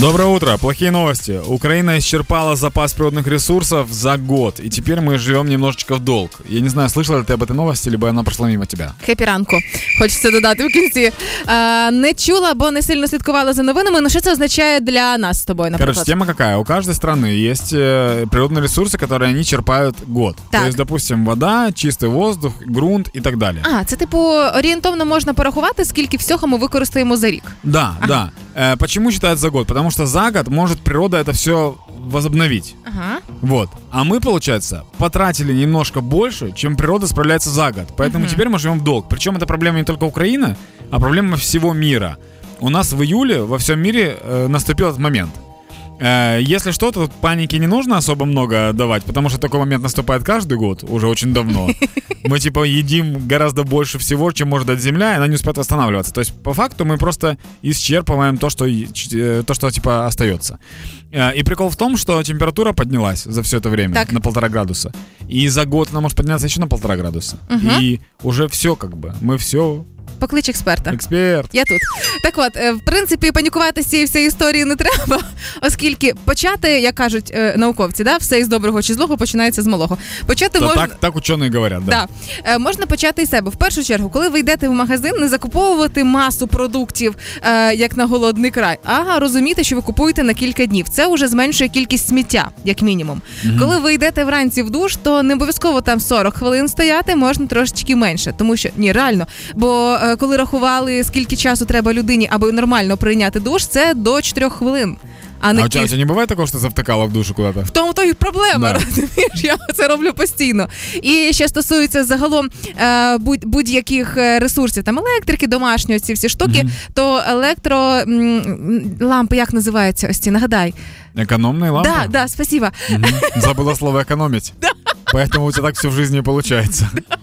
Доброе утро. Плохие новости. Украина исчерпала запас природных ресурсов за год, и теперь мы живем немножечко в долг. Я не знаю, слышала ли ты об этой новости, либо она прошла мимо тебя. Хепі ранку. Хочеться додати в кінці. Е, не чула, бо не сильно слідкувала за новинами. Ну що це означає для нас з тобою, наприклад? Короче, тема какая? У каждой страны есть э, природные ресурсы, которые они черпают год. Так. То есть, допустим, вода, чистый воздух, грунт и так далее. А, це типу орієнтовно можна порахувати, скільки всього ми використаємо за рік. Да, да. Э, почему считают за год? Потому что за год может природа это все возобновить. Ага. Вот. А мы, получается, потратили немножко больше, чем природа справляется за год. Поэтому теперь мы живем в долг. Причем это проблема не только Украины, а проблема всего мира. У нас в июле во всем мире э, наступил этот момент. Э, если что, то паники не нужно особо много давать, потому что такой момент наступает каждый год, уже очень давно. Мы типа едим гораздо больше всего, чем может дать Земля, и она не успеет восстанавливаться. То есть, по факту, мы просто исчерпываем то, что, э, то, что типа остается. Э, И прикол в том, что температура поднялась за все это время Так. на полтора градуса. И за год она может подняться еще на полтора градуса. И уже все как бы. Мы все. Поклич експерта. Эксперт. Я тут. Так от, е, в принципі, панікувати з цієї всієї історії не треба, оскільки почати, як кажуть е, науковці, да, все із доброго чи злого починається з малого. Почати Да, можна. так, так ученые говорят, да. Да. Е, можна почати із себе. В першу чергу, коли ви йдете в магазин, не закуповувати масу продуктів, як на голодний край, а розуміти, що ви купуєте на кілька днів. Це вже зменшує кількість сміття, як мінімум. Коли ви йдете вранці в душ, то не обов'язково там 40 хвилин стояти, можна трошечки менше. Тому що ні, реально. Бо коли рахували, скільки часу треба людині, аби нормально прийняти душ, це до 4 хвилин. А не А у тебя, у кіль- тебя не бывает такого, что завтыкало в душу куда-то? в тому то і проблема, Да. розумієш, я це роблю постійно. І ще стосується загалом е, будь, будь-яких е, ресурсів, там електрики, домашньої, ці всі штуки, то електро м, лампи, як називаються ось ці, нагадай. Экономные лампы? Да, да, спасибо. Мгм. Забыла слово экономить. Поэтому у тебя так все в жизни и получается.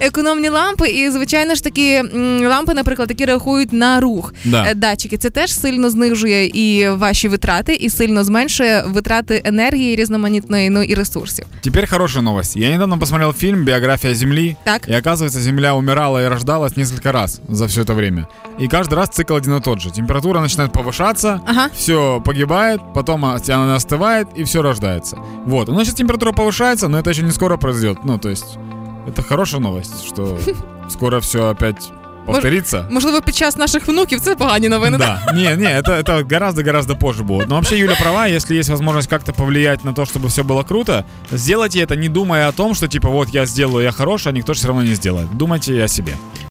Економні лампи, і звичайно ж такі м, лампи, наприклад, які рахують на рух Да. Е, датчики. Це теж сильно знижує і ваші витрати, і сильно зменшує витрати енергії різноманітної ну і ресурсів. Теперь хорошая новость. Я недавно посмотрел фильм «Биография Земли». Так. И оказывается, Земля умирала и рождалась несколько раз за все это время. И каждый раз цикл один и тот же. Температура начинает повышаться, Ага. все погибает, потом а, она остывает, и все рождается. Вот. Но сейчас температура повышается, но это еще не скоро произойдет. Ну, то есть, это хорошая новость, что скоро все опять повторится. Можливо, під час наших внуків це погані новини. Да, не, не, это, это гораздо-гораздо позже будет. Но вообще Юля права, если есть возможность как-то повлиять на то, чтобы все было круто, сделайте это, не думая о том, что типа вот я сделаю, я хороший, а никто все равно не сделает. Думайте о себе.